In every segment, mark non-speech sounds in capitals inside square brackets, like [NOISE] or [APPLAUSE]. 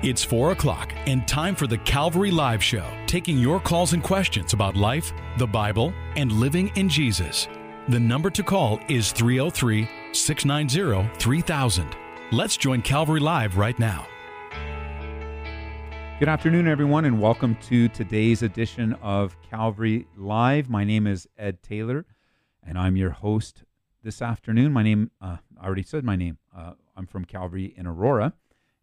It's 4 o'clock and time for the Calvary Live Show, taking your calls and questions about life, the Bible, and living in Jesus. The number to call is 303 690 3000. Let's join Calvary Live right now. Good afternoon, everyone, and welcome to today's edition of Calvary Live. My name is Ed Taylor, and I'm your host this afternoon. My name, uh, I already said my name. Uh, I'm from Calvary in Aurora,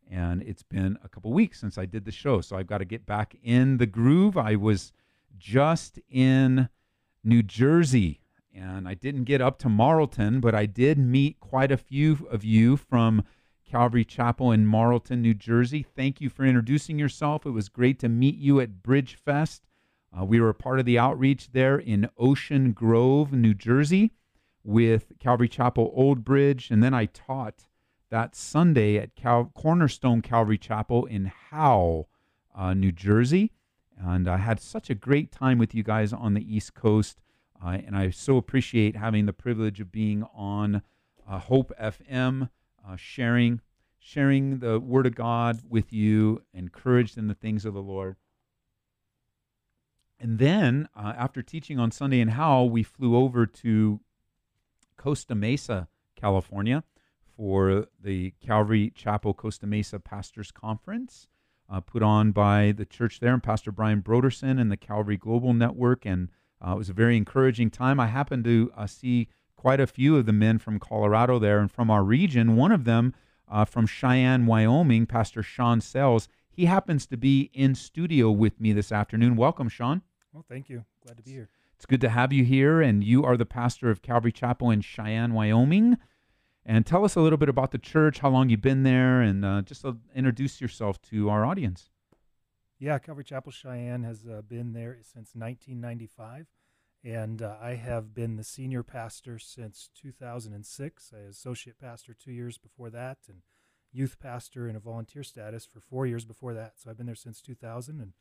and it's been a couple weeks since I did the show, so I've got to get back in the groove. I was just in New Jersey, and I didn't get up to Marlton, but I did meet quite a few of you from Calvary Chapel in Marlton, New Jersey. Thank you for introducing yourself. It was great to meet you at Bridge Fest. Uh, we were a part of the outreach there in Ocean Grove, New Jersey, with Calvary Chapel Old Bridge, and then I taught that Sunday at Cal- Cornerstone Calvary Chapel in Howell, uh, New Jersey. And I had such a great time with you guys on the East Coast. Uh, and I so appreciate having the privilege of being on uh, Hope FM, uh, sharing, sharing the Word of God with you, encouraged in the things of the Lord. And then, uh, after teaching on Sunday in Howell, we flew over to Costa Mesa, California for the Calvary Chapel Costa Mesa Pastors Conference, uh, put on by the church there and Pastor Brian Brodersen and the Calvary Global Network. And uh, it was a very encouraging time. I happened to uh, see quite a few of the men from Colorado there and from our region. One of them uh, from Cheyenne, Wyoming, Pastor Sean Sells. He happens to be in studio with me this afternoon. Welcome, Sean. Well, thank you. Glad to be here. It's good to have you here. And you are the pastor of Calvary Chapel in Cheyenne, Wyoming. And tell us a little bit about the church, how long you've been there, and uh, just uh, introduce yourself to our audience. Yeah, Calvary Chapel Cheyenne has uh, been there since 1995, and uh, I have been the senior pastor since 2006. I associate pastor two years before that, and youth pastor in a volunteer status for four years before that. So I've been there since 2000, and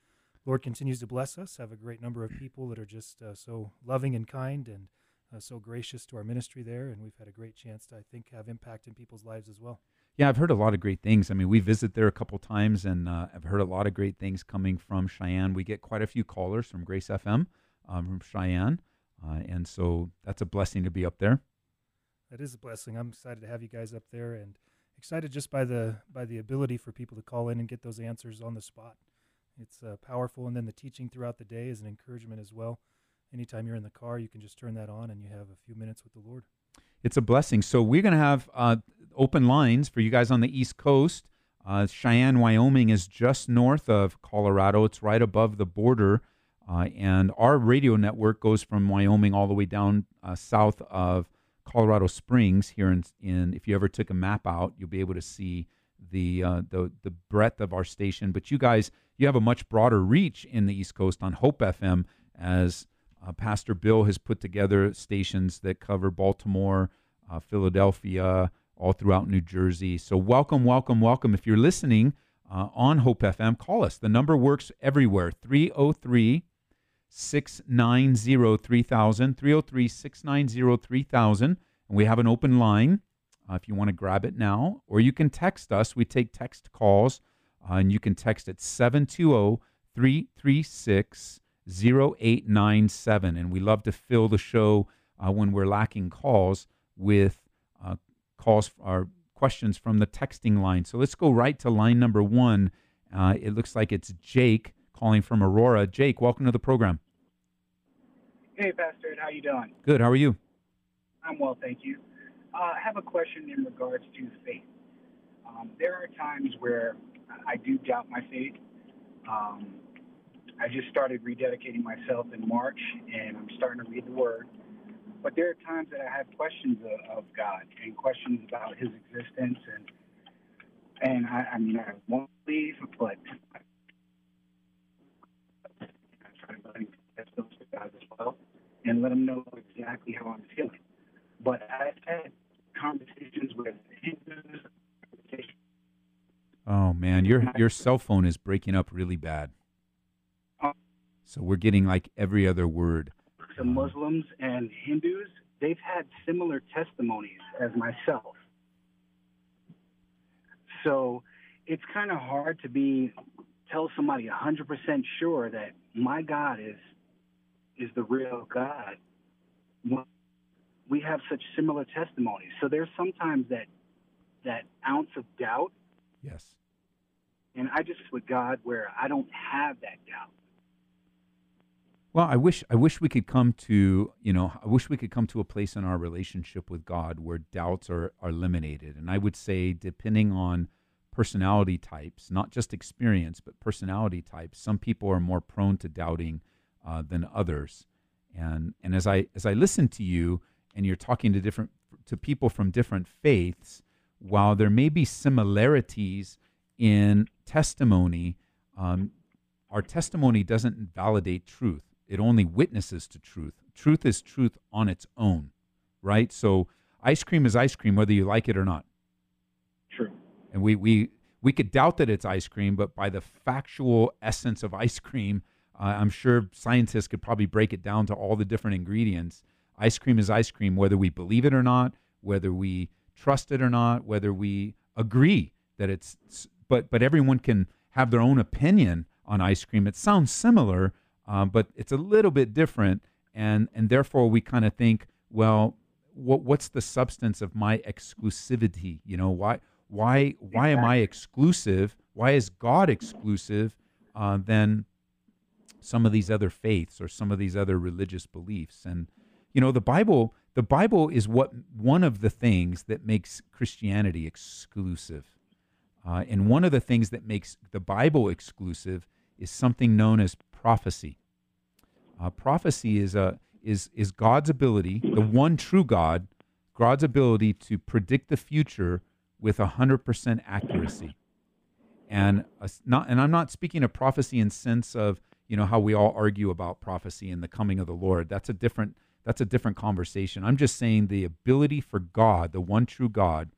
Lord continues to bless us. Have a great number of people that are just uh, so loving and kind and uh, so gracious to our ministry there, and we've had a great chance to, I think, have impact in people's lives as well. Yeah, I've heard a lot of great things. I mean, we visit there a couple times, and uh, I've heard a lot of great things coming from Cheyenne. We get quite a few callers from Grace FM um, from Cheyenne, uh, and so that's a blessing to be up there. That is a blessing. I'm excited to have you guys up there, and excited just by the by the ability for people to call in and get those answers on the spot. It's uh, powerful, and then the teaching throughout the day is an encouragement as well anytime you're in the car, you can just turn that on and you have a few minutes with the Lord. It's a blessing. So we're going to have uh, open lines for you guys on the East Coast. Uh, Cheyenne, Wyoming is just north of Colorado. It's right above the border. Uh, and our radio network goes from Wyoming all the way down uh, south of Colorado Springs. Here in, in, if you ever took a map out, you'll be able to see the uh, the the breadth of our station. But you guys, you have a much broader reach in the East Coast on Hope FM as uh, Pastor Bill has put together stations that cover Baltimore, uh, Philadelphia, all throughout New Jersey. So, welcome, welcome, welcome. If you're listening uh, on Hope FM, call us. The number works everywhere 303 690 3000. 303 690 3000. And we have an open line uh, if you want to grab it now, or you can text us. We take text calls, uh, and you can text at 720 336 0897. And we love to fill the show uh, when we're lacking calls with uh, calls or questions from the texting line. So let's go right to line number one. Uh, it looks like it's Jake calling from Aurora. Jake, welcome to the program. Hey, Pastor, how you doing? Good. How are you? I'm well, thank you. Uh, I have a question in regards to faith. Um, there are times where I do doubt my faith. Um, I just started rededicating myself in March, and I'm starting to read the Word. But there are times that I have questions of, of God and questions about His existence, and and I, I mean I won't believe, but I try to let those to God as well, and let Him know exactly how I'm feeling. But I've had conversations with Hindus. Oh man, your your cell phone is breaking up really bad. So we're getting like every other word. The Muslims and Hindus, they've had similar testimonies as myself. So it's kind of hard to be tell somebody 100% sure that my God is is the real God. We have such similar testimonies. So there's sometimes that that ounce of doubt. Yes. And I just with God where I don't have that doubt. Well, I wish I wish we could come to, you know, I wish we could come to a place in our relationship with God where doubts are, are eliminated. And I would say depending on personality types, not just experience, but personality types, some people are more prone to doubting uh, than others. And and as I as I listen to you and you're talking to different to people from different faiths, while there may be similarities in testimony, um, our testimony doesn't validate truth it only witnesses to truth. Truth is truth on its own, right? So ice cream is ice cream whether you like it or not. True. And we we we could doubt that it's ice cream, but by the factual essence of ice cream, uh, I'm sure scientists could probably break it down to all the different ingredients. Ice cream is ice cream whether we believe it or not, whether we trust it or not, whether we agree that it's but but everyone can have their own opinion on ice cream. It sounds similar, um, but it's a little bit different, and and therefore we kind of think, well, what what's the substance of my exclusivity? You know, why why why am I exclusive? Why is God exclusive uh, than some of these other faiths or some of these other religious beliefs? And you know, the Bible the Bible is what one of the things that makes Christianity exclusive. Uh, and one of the things that makes the Bible exclusive is something known as prophecy. Uh, prophecy is a is is God's ability, the one true God, God's ability to predict the future with hundred percent accuracy. And a, not and I'm not speaking of prophecy in sense of you know how we all argue about prophecy and the coming of the Lord. That's a different that's a different conversation. I'm just saying the ability for God, the one true God,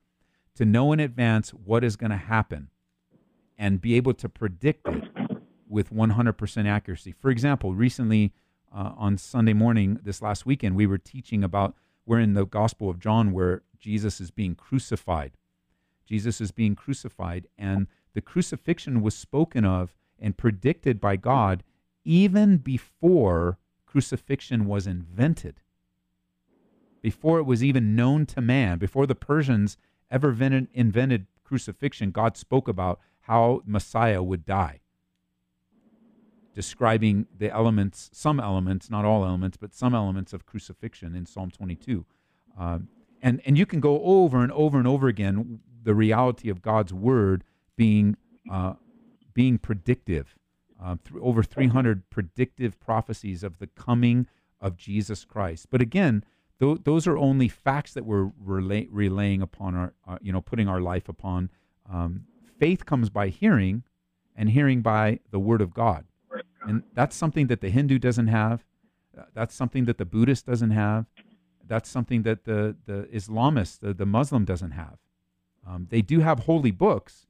to know in advance what is going to happen and be able to predict it with 100% accuracy. For example, recently uh, on Sunday morning this last weekend, we were teaching about we're in the Gospel of John where Jesus is being crucified. Jesus is being crucified, and the crucifixion was spoken of and predicted by God even before crucifixion was invented, before it was even known to man, before the Persians ever invented crucifixion, God spoke about how Messiah would die describing the elements, some elements, not all elements, but some elements of crucifixion in Psalm 22. Uh, and, and you can go over and over and over again the reality of God's word being, uh, being predictive. Uh, th- over 300 predictive prophecies of the coming of Jesus Christ. But again, th- those are only facts that we're relay- relaying upon our, uh, you know, putting our life upon. Um, faith comes by hearing, and hearing by the word of God. And that's something that the Hindu doesn't have. Uh, that's something that the Buddhist doesn't have. That's something that the, the Islamist, the, the Muslim doesn't have. Um, they do have holy books,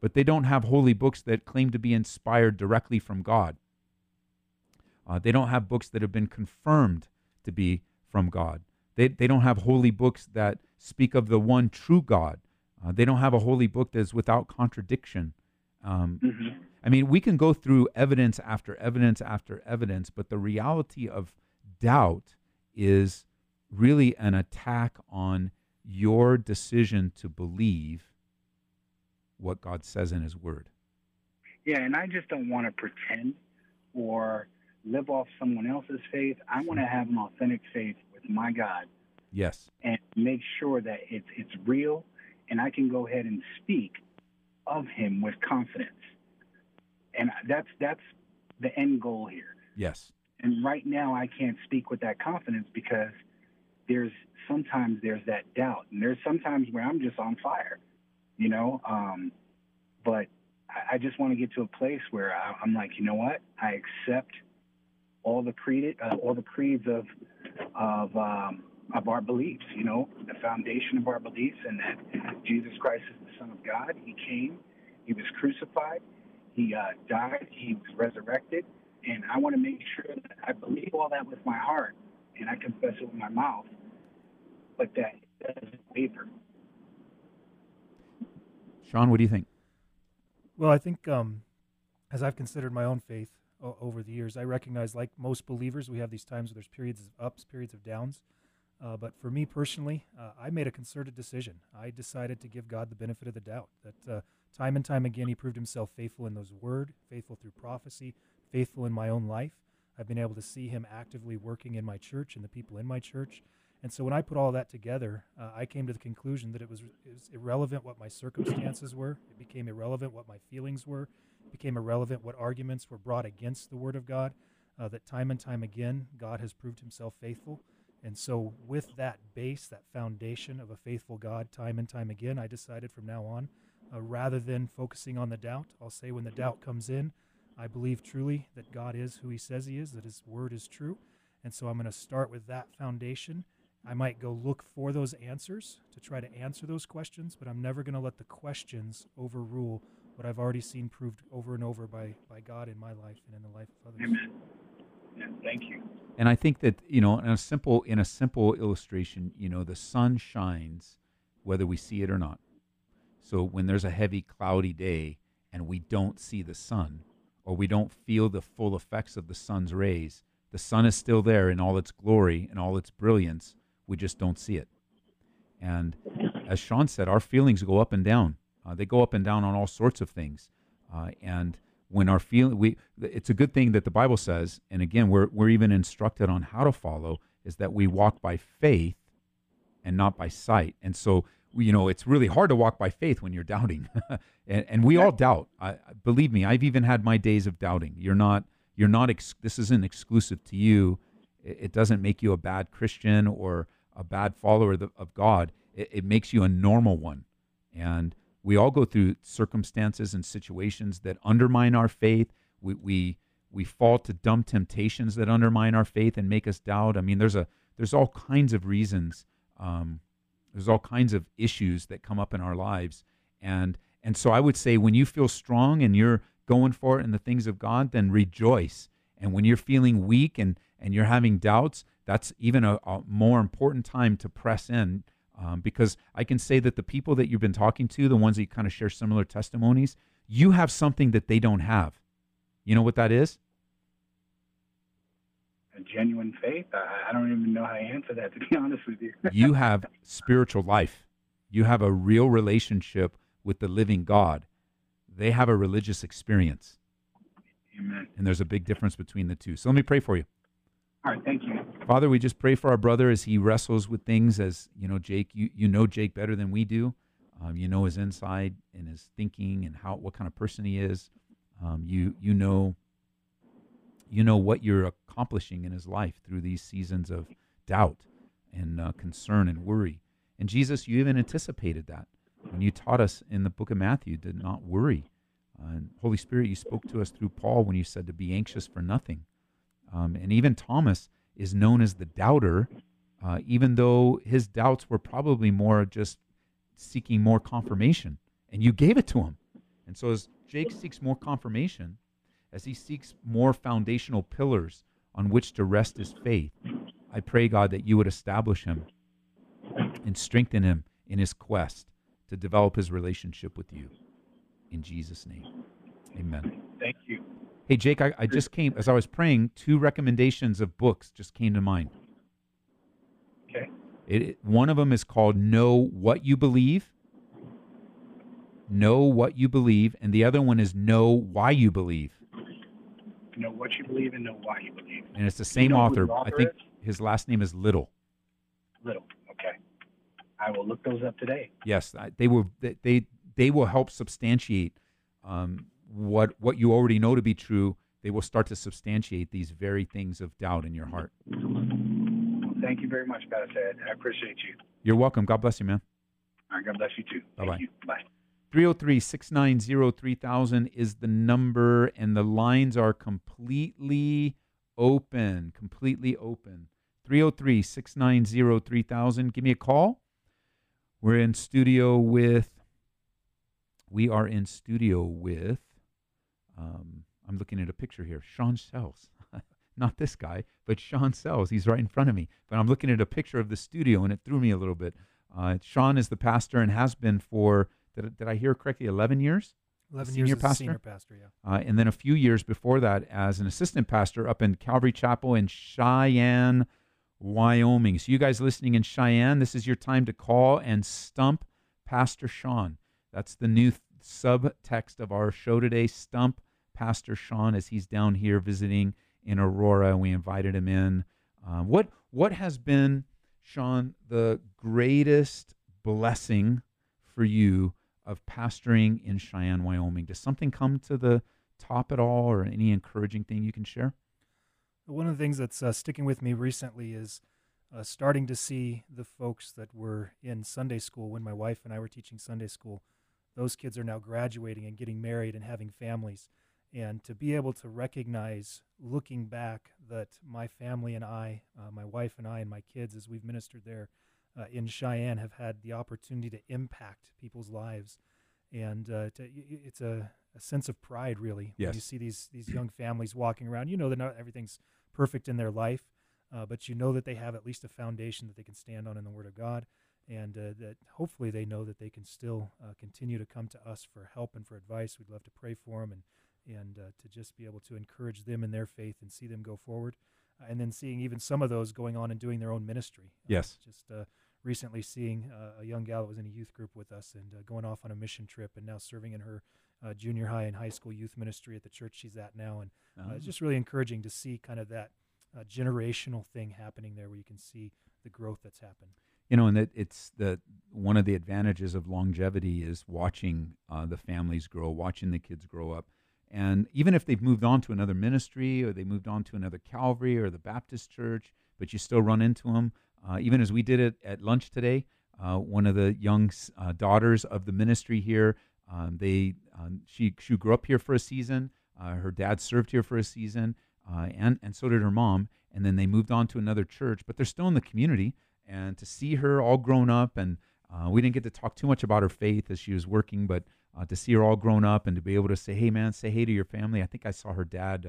but they don't have holy books that claim to be inspired directly from God. Uh, they don't have books that have been confirmed to be from God. They, they don't have holy books that speak of the one true God. Uh, they don't have a holy book that is without contradiction. Um, mm-hmm. I mean, we can go through evidence after evidence after evidence, but the reality of doubt is really an attack on your decision to believe what God says in His Word. Yeah, and I just don't want to pretend or live off someone else's faith. I want to mm-hmm. have an authentic faith with my God. Yes. And make sure that it's it's real, and I can go ahead and speak of Him with confidence and that's that's the end goal here. Yes. And right now, I can't speak with that confidence because there's sometimes there's that doubt, and there's sometimes where I'm just on fire, you know. Um, but I, I just want to get to a place where I, am like, you know what? I accept all the creed, uh, all the creeds of of um, of our beliefs. You know, the foundation of our beliefs, and that Jesus Christ is the Son of God. He came, He was crucified, he uh, died, he was resurrected, and I want to make sure that I believe all that with my heart and I confess it with my mouth, but that doesn't waver. Sean, what do you think? Well, I think um, as I've considered my own faith o- over the years, I recognize, like most believers, we have these times where there's periods of ups, periods of downs. Uh, but for me personally, uh, I made a concerted decision. I decided to give God the benefit of the doubt. That uh, time and time again, He proved Himself faithful in those Word, faithful through prophecy, faithful in my own life. I've been able to see Him actively working in my church and the people in my church. And so when I put all that together, uh, I came to the conclusion that it was, it was irrelevant what my circumstances were. It became irrelevant what my feelings were. It became irrelevant what arguments were brought against the Word of God. Uh, that time and time again, God has proved Himself faithful. And so, with that base, that foundation of a faithful God, time and time again, I decided from now on, uh, rather than focusing on the doubt, I'll say when the doubt comes in, I believe truly that God is who He says He is, that His Word is true. And so, I'm going to start with that foundation. I might go look for those answers to try to answer those questions, but I'm never going to let the questions overrule what I've already seen proved over and over by, by God in my life and in the life of others. Amen. Yeah, thank you. And I think that you know, in a simple in a simple illustration, you know, the sun shines whether we see it or not. So when there's a heavy cloudy day and we don't see the sun or we don't feel the full effects of the sun's rays, the sun is still there in all its glory and all its brilliance. We just don't see it. And as Sean said, our feelings go up and down. Uh, they go up and down on all sorts of things. Uh, and when our feeling we it's a good thing that the bible says and again we're we're even instructed on how to follow is that we walk by faith and not by sight and so you know it's really hard to walk by faith when you're doubting [LAUGHS] and, and we all doubt I, believe me i've even had my days of doubting you're not you're not ex- this isn't exclusive to you it, it, doesn't make you a bad christian or a bad follower of, god it, it makes you a normal one and we all go through circumstances and situations that undermine our faith. We, we, we fall to dumb temptations that undermine our faith and make us doubt. I mean, there's a there's all kinds of reasons. Um, there's all kinds of issues that come up in our lives, and and so I would say when you feel strong and you're going for it in the things of God, then rejoice. And when you're feeling weak and and you're having doubts, that's even a, a more important time to press in um, because I can say that the people that you've been talking to, the ones that you kind of share similar testimonies, you have something that they don't have. You know what that is? A genuine faith? I, I don't even know how to answer that, [LAUGHS] to be honest with you. you have spiritual life. You have a real relationship with the living God. They have a religious experience. Amen. And there's a big difference between the two. So let me pray for you. All right, thank you. Father, we just pray for our brother as he wrestles with things. As you know, Jake, you, you know Jake better than we do. Um, you know his inside and his thinking and how what kind of person he is. Um, you you know you know what you're accomplishing in his life through these seasons of doubt and uh, concern and worry. And Jesus, you even anticipated that when you taught us in the book of Matthew to not worry. Uh, and Holy Spirit, you spoke to us through Paul when you said to be anxious for nothing. Um, and even Thomas is known as the doubter, uh, even though his doubts were probably more just seeking more confirmation. And you gave it to him. And so as Jake seeks more confirmation, as he seeks more foundational pillars on which to rest his faith, I pray, God, that you would establish him and strengthen him in his quest to develop his relationship with you. In Jesus' name, amen. Thank you. Hey, Jake, I, I just came, as I was praying, two recommendations of books just came to mind. Okay. It, one of them is called Know What You Believe. Know What You Believe. And the other one is Know Why You Believe. Know what you believe and know why you believe. And it's the same you know author. author. I think is? his last name is Little. Little. Okay. I will look those up today. Yes, they will. They they will help substantiate um, what what you already know to be true, they will start to substantiate these very things of doubt in your heart. Thank you very much, Pastor Ed. I appreciate you. You're welcome. God bless you, man. All right, God bless you too. Bye-bye. Thank you. Bye. 303 690 3000 is the number, and the lines are completely open. Completely open. 303 690 3000. Give me a call. We're in studio with, we are in studio with, um, I'm looking at a picture here, Sean Sells. [LAUGHS] Not this guy, but Sean Sells. He's right in front of me. But I'm looking at a picture of the studio, and it threw me a little bit. Uh, Sean is the pastor and has been for did, did I hear correctly? 11 years? 11 senior years as a pastor? senior pastor, yeah. uh, and then a few years before that as an assistant pastor up in Calvary Chapel in Cheyenne, Wyoming. So, you guys listening in Cheyenne, this is your time to call and stump Pastor Sean. That's the new th- subtext of our show today. Stump Pastor Sean as he's down here visiting in Aurora. We invited him in. Uh, what what has been, Sean, the greatest blessing for you of pastoring in Cheyenne, Wyoming? Does something come to the top at all, or any encouraging thing you can share? One of the things that's uh, sticking with me recently is uh, starting to see the folks that were in Sunday school when my wife and I were teaching Sunday school. Those kids are now graduating and getting married and having families. And to be able to recognize, looking back, that my family and I, uh, my wife and I, and my kids, as we've ministered there uh, in Cheyenne, have had the opportunity to impact people's lives. And uh, to, it's a, a sense of pride, really, when you see these, these young families walking around. You know that not everything's perfect in their life, uh, but you know that they have at least a foundation that they can stand on in the Word of God, and uh, that hopefully they know that they can still uh, continue to come to us for help and for advice. We'd love to pray for them and and uh, to just be able to encourage them in their faith and see them go forward, and then seeing even some of those going on and doing their own ministry. Yes. just uh, recently seeing uh, a young gal that was in a youth group with us and uh, going off on a mission trip and now serving in her uh, junior high and high school youth ministry at the church she's at now and uh, it's just really encouraging to see kind of that uh, generational thing happening there where you can see the growth that's happened. you know, and that it's the one of the advantages of longevity is watching uh, the families grow, watching the kids grow up, and even if they've moved on to another ministry or they moved on to another Calvary or the Baptist church, but you still run into them. Uh, even as we did it at lunch today, uh, one of the young uh, daughters of the ministry here, um, they um, she she grew up here for a season. Uh, her dad served here for a season, uh, and and so did her mom. And then they moved on to another church, but they're still in the community and to see her all grown up and uh, we didn't get to talk too much about her faith as she was working but to see her all grown up and to be able to say hey man say hey to your family i think i saw her dad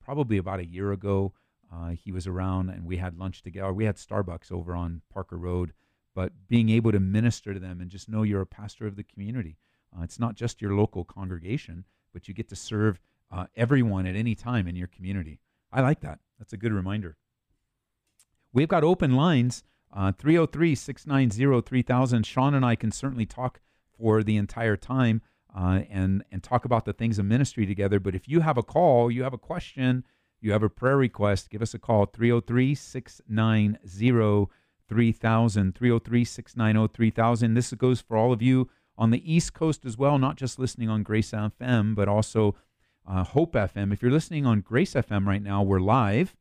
probably about a year ago uh, he was around and we had lunch together we had starbucks over on parker road but being able to minister to them and just know you're a pastor of the community uh, it's not just your local congregation but you get to serve uh, everyone at any time in your community i like that that's a good reminder We've got open lines, uh, 303 690 3000. Sean and I can certainly talk for the entire time uh, and, and talk about the things of ministry together. But if you have a call, you have a question, you have a prayer request, give us a call, 303 690 3000. 303 690 3000. This goes for all of you on the East Coast as well, not just listening on Grace FM, but also uh, Hope FM. If you're listening on Grace FM right now, we're live.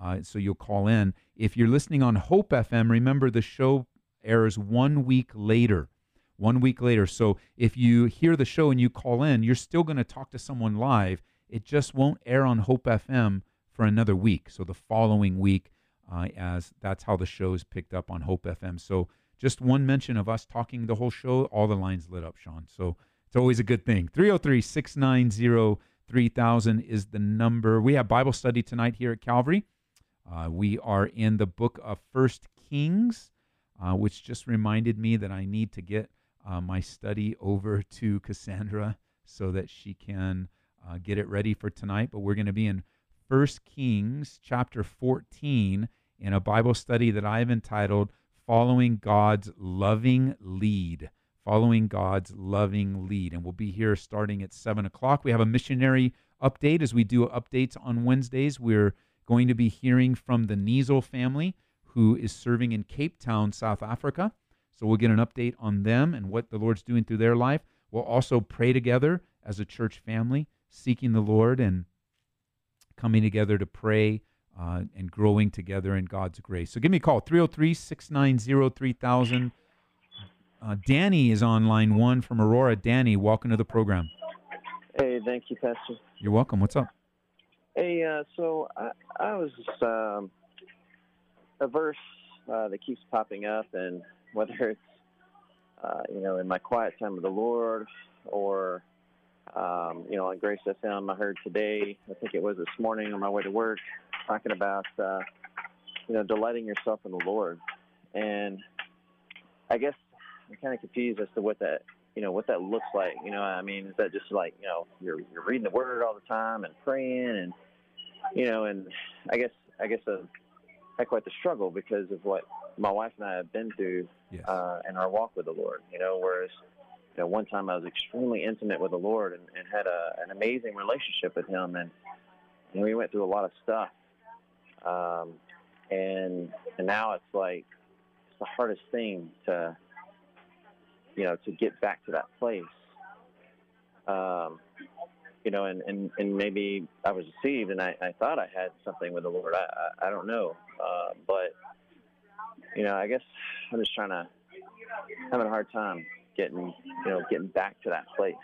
Uh, so you'll call in. If you're listening on Hope FM, remember the show airs one week later. One week later. So if you hear the show and you call in, you're still going to talk to someone live. It just won't air on Hope FM for another week. So the following week, uh, as that's how the show is picked up on Hope FM. So just one mention of us talking the whole show, all the lines lit up, Sean. So it's always a good thing. 303 690 3000 is the number. We have Bible study tonight here at Calvary. Uh, we are in the book of First Kings, uh, which just reminded me that I need to get uh, my study over to Cassandra so that she can uh, get it ready for tonight. But we're going to be in First Kings chapter 14 in a Bible study that I've entitled "Following God's Loving Lead." Following God's loving lead, and we'll be here starting at seven o'clock. We have a missionary update as we do updates on Wednesdays. We're going to be hearing from the Niesel family, who is serving in Cape Town, South Africa. So we'll get an update on them and what the Lord's doing through their life. We'll also pray together as a church family, seeking the Lord and coming together to pray uh, and growing together in God's grace. So give me a call, 303 690 3000. Uh, Danny is on line one from Aurora. Danny, welcome to the program. Hey, thank you, Pastor. You're welcome. What's up? Hey, uh, so I, I was um, a verse uh, that keeps popping up, and whether it's uh, you know in my quiet time with the Lord or um, you know on Grace FM, I heard today. I think it was this morning on my way to work, talking about uh, you know delighting yourself in the Lord, and I guess I'm kind of confused as to what that you know what that looks like. You know, I mean, is that just like you know you're you're reading the Word all the time and praying and you know, and I guess I guess uh, had quite the struggle because of what my wife and I have been through Yes. uh, in our walk with the Lord. You know, whereas know one time I was extremely intimate with the Lord and, and had a, an amazing relationship with Him, and, and we went through a lot of stuff. Um, and and now it's like it's the hardest thing to you know to get back to that place. Um, you know, and, and, and maybe I was deceived, and I, I thought I had something with the Lord. I I, I don't know, uh, but you know, I guess I'm just trying to having a hard time getting you know getting back to that place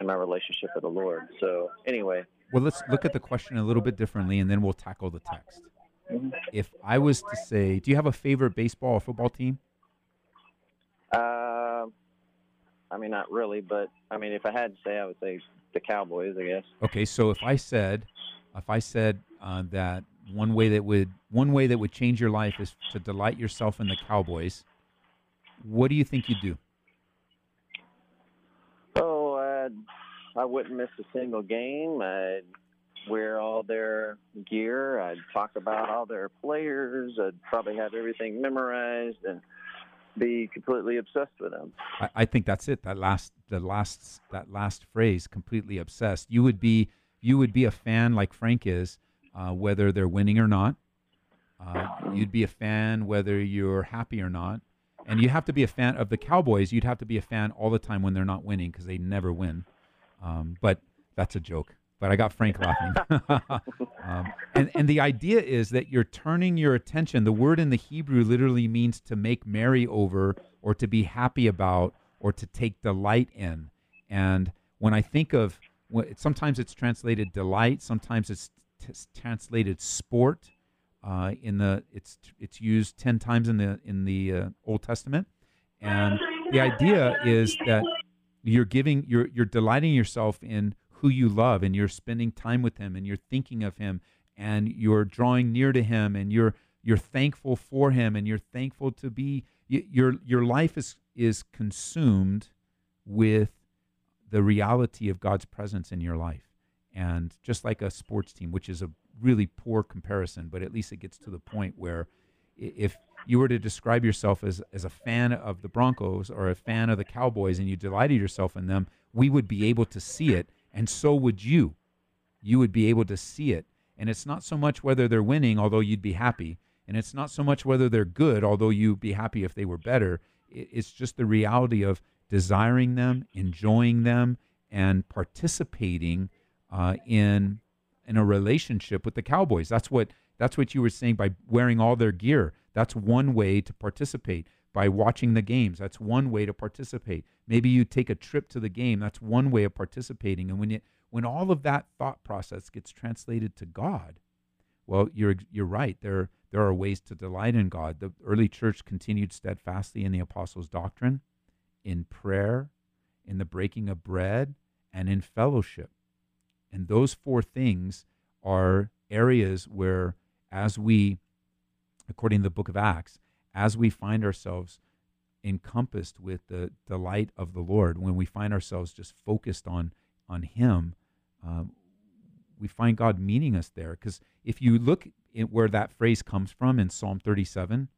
in my relationship with the Lord. So anyway, Well, let's look at the question a little bit differently, and then we'll tackle the text. Mhm. If I was to say, do you have a favorite baseball or football team? uh, I mean not really, but I mean if I had to say, I would say the Cowboys, I guess. Okay, so if I said, if I said uh, that one way that would one way that would change your life is to delight yourself in the Cowboys, what do you think you'd do? Oh, I'd, I wouldn't miss a single game. I'd wear all their gear. I'd talk about all their players. I'd probably have everything memorized and be completely obsessed with them. I, I think that's it. That last, the last, that last phrase, completely obsessed. You would be, you would be a fan like Frank is, uh, whether they're winning or not. Uh, you'd be a fan whether you're happy or not, and you have to be a fan of the Cowboys. You'd have to be a fan all the time when they're not winning because they never win. Um, but that's a joke. But I got Frank laughing. [LAUGHS] [LAUGHS] um, and and the idea is that you're turning your attention. The word in the Hebrew literally means to make merry over, or to be happy about, or to take delight in. And when I think of, sometimes it's translated delight, sometimes it's t- translated sport. Uh, in the it's it's used ten times in the in the uh, Old Testament, and the idea is that you're giving you're you're delighting yourself in who you love, and you're spending time with Him, and you're thinking of Him, and you're drawing near to Him, and you're you're thankful for Him, and you're thankful to be y- your your life is is consumed with the reality of God's presence in your life. And just like a sports team, which is a really poor comparison, but at least it gets to the point where if you were to describe yourself as, as a fan of the Broncos or a fan of the Cowboys and you delighted yourself in them, we would be able to see it. And so would you. You would be able to see it. And it's not so much whether they're winning, although you'd be happy. And it's not so much whether they're good, although you'd be happy if they were better. It's just the reality of desiring them, enjoying them, and participating uh, in in a relationship with the Cowboys. That's what that's what you were saying by wearing all their gear. That's one way to participate. By watching the games, that's one way to participate. Maybe you take a trip to the game. That's one way of participating. And when you when all of that thought process gets translated to God, well, you're you're right. There there are ways to delight in God. The early church continued steadfastly in the apostles' doctrine, in prayer, in the breaking of bread, and in fellowship. And those four things are areas where, as we, according to the book of Acts, as we find ourselves encompassed with the delight of the Lord, when we find ourselves just focused on on Him, um, we find God meeting us there. Because if you look at where that phrase comes from in Psalm 37,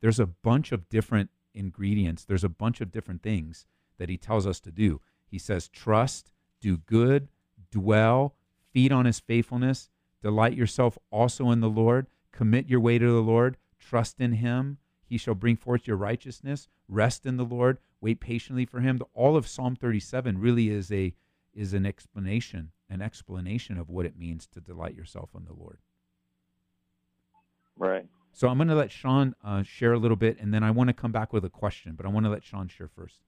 there's a bunch of different ingredients. There's a bunch of different things that He tells us to do. He says, trust, do good, dwell, feed on His faithfulness, delight yourself also in the Lord, commit your way to the Lord, trust in Him. He shall bring forth your righteousness. Rest in the Lord. Wait patiently for Him. All of Psalm 37 really is a is an explanation, an explanation of what it means to delight yourself in the Lord. Right. So I'm going to let Sean uh, share a little bit, and then I want to come back with a question, but I want to let Sean share first.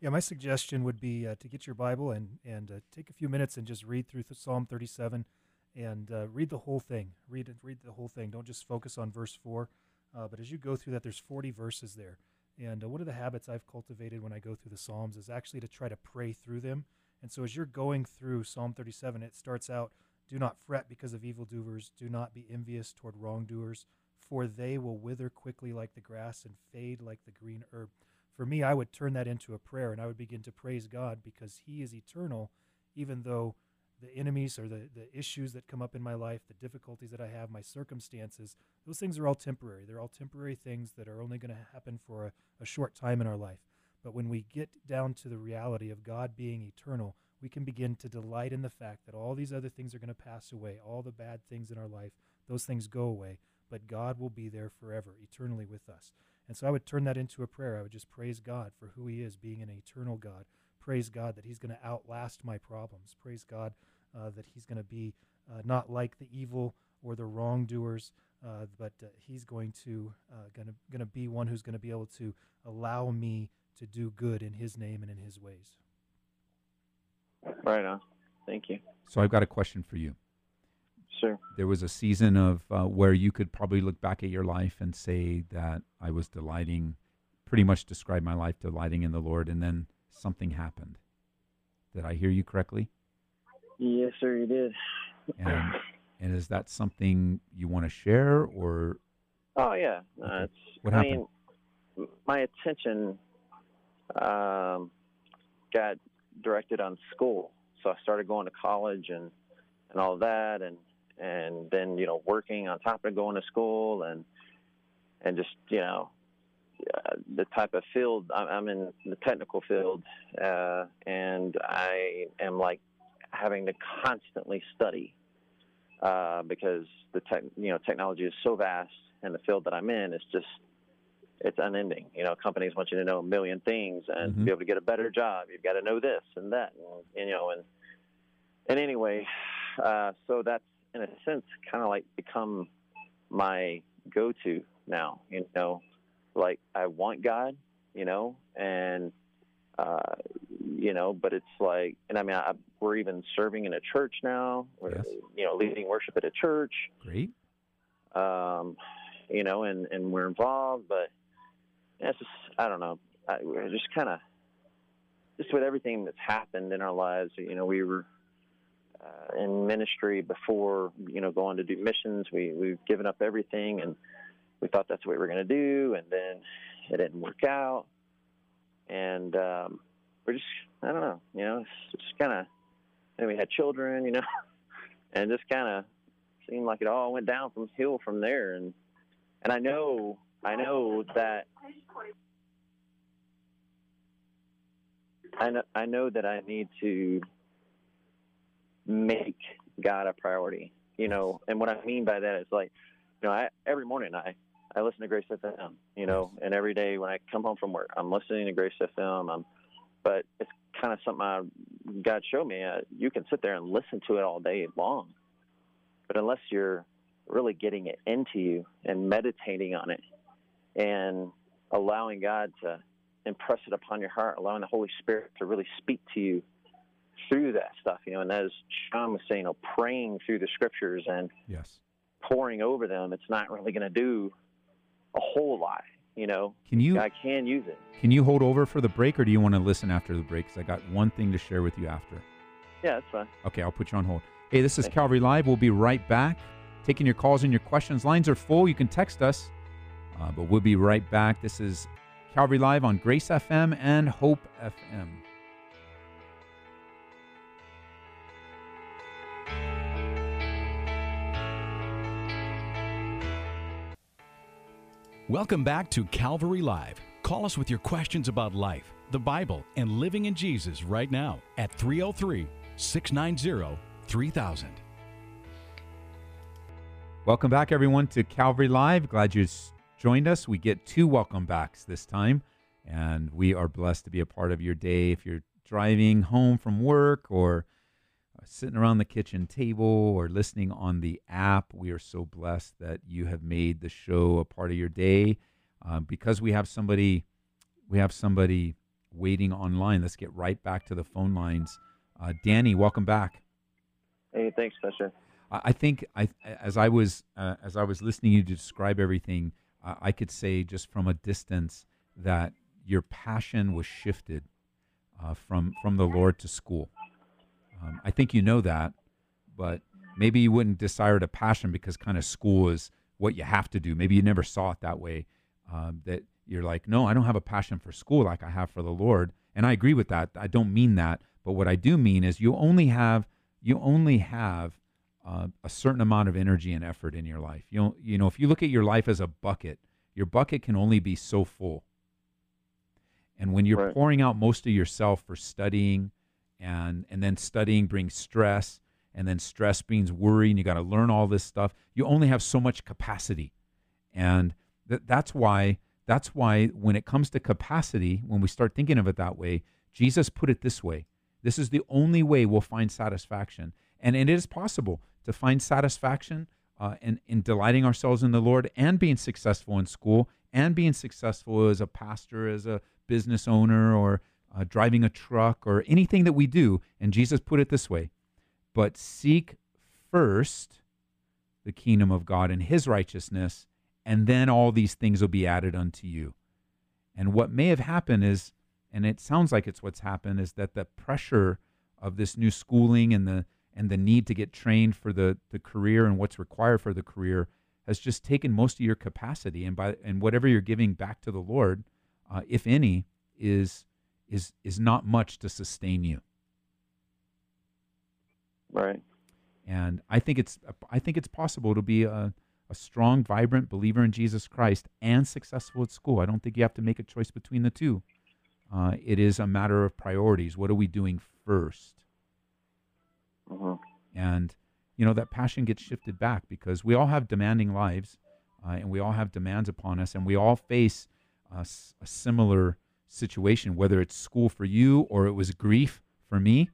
Yeah, my suggestion would be uh, to get your Bible and and uh, take a few minutes and just read through th- Psalm 37 and uh, read the whole thing. Read read the whole thing. Don't just focus on verse four. Uh, but as you go through that, there's 40 verses there. And uh, one of the habits I've cultivated when I go through the Psalms is actually to try to pray through them. And so as you're going through Psalm 37, it starts out, "Do not fret because of evildoers. Do not be envious toward wrongdoers, for they will wither quickly like the grass and fade like the green herb." for me, I would turn that into a prayer and I would begin to praise God because He is eternal, even though the enemies or the, the issues that come up in my life, the difficulties that I have, my circumstances, those things are all temporary. They're all temporary things that are only going to happen for a, a short time in our life. But when we get down to the reality of God being eternal, we can begin to delight in the fact that all these other things are going to pass away, all the bad things in our life, those things go away, but God will be there forever, eternally with us. And so I would turn that into a prayer. I would just praise God for who He is, being an eternal God. Praise God that He's going to outlast my problems. Praise God uh, that He's going to be uh, not like the evil or the wrongdoers, uh, but uh, He's going to uh, gonna gonna be one who's going to be able to allow me to do good in His name and in His ways. Right on. Thank you. So I've got a question for you. Sure. There was a season of uh, where you could probably look back at your life and say that I was delighting, pretty much describe my life delighting in the Lord, and then something happened. Did I hear you correctly? Yes, sir, you did. And [SIGHS] and is that something you want to share or? Oh yeah, Okay. it's. What I happened? mean, my attention um, got directed on school, so I started going to college and and all that, and and then you know working on top of going to school and and just you know uh, the type of field I'm, I'm in the technical field, uh, and I am like having to constantly study uh, because the tech, you know technology is so vast, and the field that I'm in is just it's unending. You know, companies want you to know a million things and Mhm. be able to get a better job. You've got to know this and that, and, you know, and and anyway, uh, so that's in a sense kind of like become my go-to now. You know, like I want God, you know, and uh, you know, but it's like, and I mean, I, we're even serving in a church now. We're, Yes. you know, leading worship at a church Great. um, you know, and, and we're involved, but it's just, I don't know, I, we're just kind of, just with everything that's happened in our lives, you know, we were uh, in ministry before, you know, going to do missions. We, we've given up everything and we thought that's what we were going to do. And then it didn't work out. And um, we're just, I don't know, you know, it's just kind of, and we had children, you know, [LAUGHS] and just kind of seemed like it all went down from hill from there. And and I know I know that I know, I know that I need to make God a priority, you know, and what I mean by that is like, you know, I, every morning I, I listen to Grace FM, you know, and every day when I come home from work, I'm listening to Grace FM. I'm, but it's kind of something I, God showed me. Uh, you can sit there and listen to it all day long, but unless you're really getting it into you and meditating on it and allowing God to impress it upon your heart, allowing the Holy Spirit to really speak to you through that stuff, you know, and as Sean was saying, you know, praying through the scriptures and Yes. pouring over them, it's not really going to do a whole lot, you know. Can you I can use it. can you hold over for the break, or do you want to listen after the break? Because I got one thing to share with you after. Yeah, that's fine. Okay, I'll put you on hold. Hey, this is. Calvary Live. We'll be right back, taking your calls and your questions. Lines are full. You can text us, uh, but we'll be right back. This is Calvary Live on Grace FM and Hope FM. Welcome back to Calvary Live. Call us with your questions about life, the Bible, and living in Jesus right now at 303 690 3000. Welcome back, everyone, to Calvary Live. Glad you joined us. We get two welcome backs this time, and we are blessed to be a part of your day. If you're driving home from work or sitting around the kitchen table or listening on the app, we are so blessed that you have made the show a part of your day. Uh, because we have somebody, we have somebody waiting online. Let's get right back to the phone lines. Uh, Danny, welcome back. Hey, thanks, Pastor. I think I, as I was uh, as I was listening you to describe everything, uh, I could say just from a distance that your passion was shifted uh, from from the Lord to school. Um, I think you know that, but maybe you wouldn't desire it a passion because kind of school is what you have to do. Maybe you never saw it that way. Um, that you're like, no, I don't have a passion for school like I have for the Lord. And I agree with that. I don't mean that, but what I do mean is you only have you only have uh, a certain amount of energy and effort in your life. You know, you know, if you look at your life as a bucket, your bucket can only be so full. And when you're Right. pouring out most of yourself for studying, and and then studying brings stress, and then stress brings worry, and you got to learn all this stuff. You only have so much capacity, and that that's why that's why when it comes to capacity, when we start thinking of it that way, Jesus put it this way: this is the only way we'll find satisfaction, and it is possible to find satisfaction uh, in, in delighting ourselves in the Lord and being successful in school and being successful as a pastor, as a business owner, or uh, driving a truck, or anything that we do. And Jesus put it this way but seek first the kingdom of God and his righteousness, and then all these things will be added unto you. And what may have happened is, and it sounds like it's what's happened, is that the pressure of this new schooling and the and the need to get trained for the, the career and what's required for the career has just taken most of your capacity and by and whatever you're giving back to the Lord, uh, if any, is is is not much to sustain you. Right. And I think it's I think it's possible to be a, a strong, vibrant believer in Jesus Christ and successful at school. I don't think you have to make a choice between the two. Uh, it is a matter of priorities. What are we doing 1st hmm And you know that passion gets shifted back because we all have demanding lives, uh, and we all have demands upon us, and we all face a similar situation. Whether it's school for you or it was grief for me.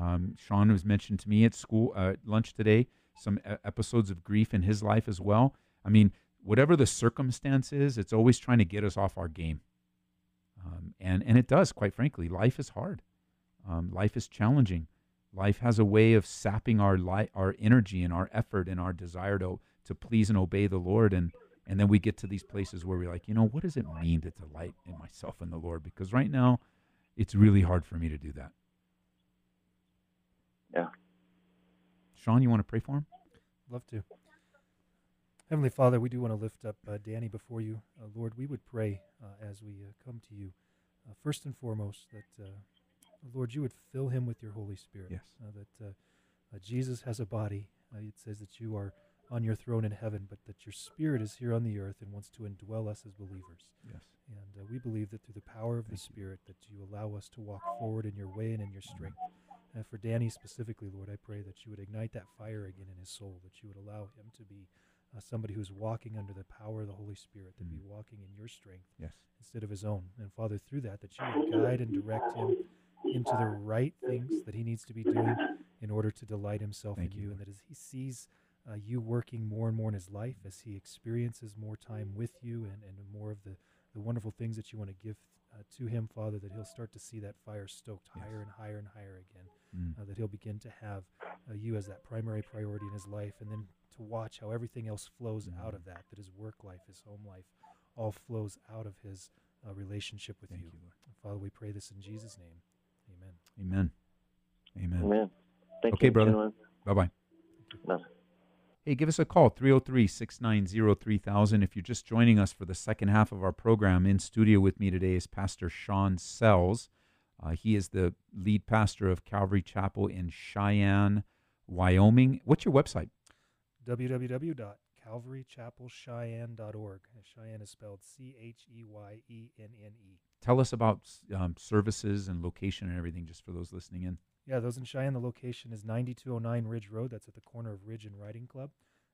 Um, Sean was mentioned to me at school uh, lunch today. Some episodes of grief in his life as well. I mean, whatever the circumstance is, it's always trying to get us off our game. Um, and and it does, quite frankly. Life is hard. Um, life is challenging. Life has a way of sapping our li- our energy and our effort and our desire to to please and obey the Lord. And and then we get to these places where we're like, you know, what does it mean to delight in myself and the Lord? Because right now, it's really hard for me to do that. Yeah. Sean, you want to pray for him? Love to. Heavenly Father, we do want to lift up uh, Danny before you. Uh, Lord, we would pray uh, as we uh, come to you, uh, first and foremost, that, uh, Lord, you would fill him with your Holy Spirit. Yes. Uh, that uh, uh, Jesus has a body. Uh, it says that you are on your throne in heaven, but that your Spirit is here on the earth and wants to indwell us as believers. Yes. And uh, we believe that through the power of the Thank you. Spirit, that you allow us to walk forward in your way and in your strength. And for Danny specifically, Lord, I pray that you would ignite that fire again in his soul, that you would allow him to be uh, somebody who's walking under the power of the Holy Spirit, to be Mm. walking in your strength Yes. instead of his own. And Father, through that, that you would guide and direct him into the right things that he needs to be doing in order to delight himself Thank in you, you. And that as he sees uh, you working more and more in his life, as he experiences more time with you and, and more of the, the wonderful things that you want to give uh, to him, Father, that he'll start to see that fire stoked Yes. higher and higher and higher again. Mm. Uh, that he'll begin to have uh, you as that primary priority in his life, and then to watch how everything else flows out Mhm. of that, that his work life, his home life, all flows out of his uh, relationship with Thank you. you, Lord. Father, we pray this in Jesus' name. Amen. Amen. Amen. Amen. Thank Okay, you, brother. gentlemen. Bye bye. Hey, give us a call, 303 690 3000. If you're just joining us for the second half of our program, in studio with me today is Pastor Sean Sells. Uh, he is the lead pastor of Calvary Chapel in Cheyenne, Wyoming. What's your website? www.calvarychapelcheyenne.org. Cheyenne is spelled C H E Y E N N E. Tell us about um, services and location and everything, just for those listening in. Yeah, those in Cheyenne, the location is 9209 Ridge Road. That's at the corner of Ridge and Riding Club.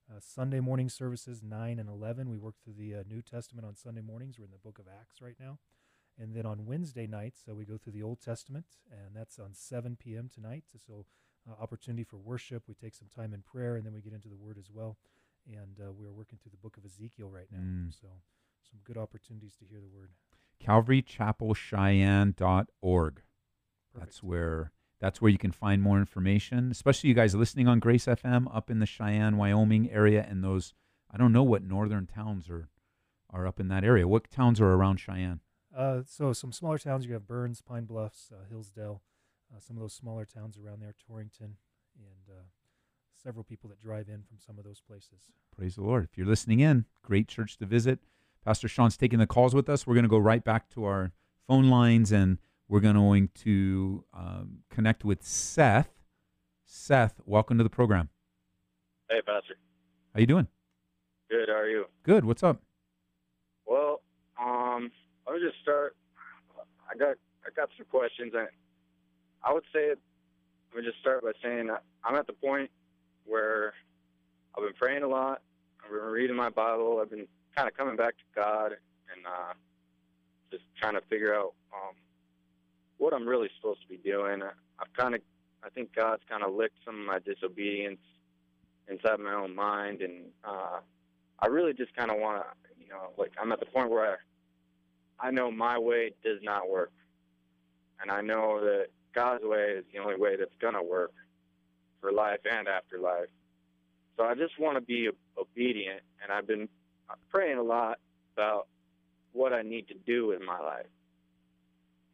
Uh, Sunday morning services 9 and 11. We work through the uh, New Testament on Sunday mornings. We're in the book of Acts right now. And then on Wednesday nights, uh, we go through the Old Testament, and that's on 7 p.m. tonight. So, uh, opportunity for worship. We take some time in prayer, and then we get into the Word as well. And uh, we're working through the book of Ezekiel right now. Mm. So, some good opportunities to hear the Word. CalvaryChapelCheyenne.org. That's where that's where you can find more information, especially you guys listening on Grace FM up in the Cheyenne, Wyoming area and those I don't know what northern towns are are up in that area. What towns are around Cheyenne? Uh, so some smaller towns. You have Burns, Pine Bluffs, uh, Hillsdale, uh, some of those smaller towns around there, Torrington, and uh, several people that drive in from some of those places. Praise the Lord. If you're listening in, great church to visit. Pastor Sean's taking the calls with us. We're going to go right back to our phone lines and we're going to um, connect with Seth. Seth, welcome to the program. Hey, Pastor. How you doing? Good. How are you? Good. What's up? Well, um, let me just start. I got I got some questions. I I would say let me just start by saying I'm at the point where I've been praying a lot. I've been reading my Bible. I've been kind of coming back to God and uh, just trying to figure out um, what I'm really supposed to be doing. I've kind of I think God's kind of licked some of my disobedience inside my own mind, and uh, I really just kind of want to, you know, like I'm at the point where I, I know my way does not work, and I know that God's way is the only way that's gonna work for life and afterlife. So I just want to be obedient, and I've been praying a lot about what I need to do in my life,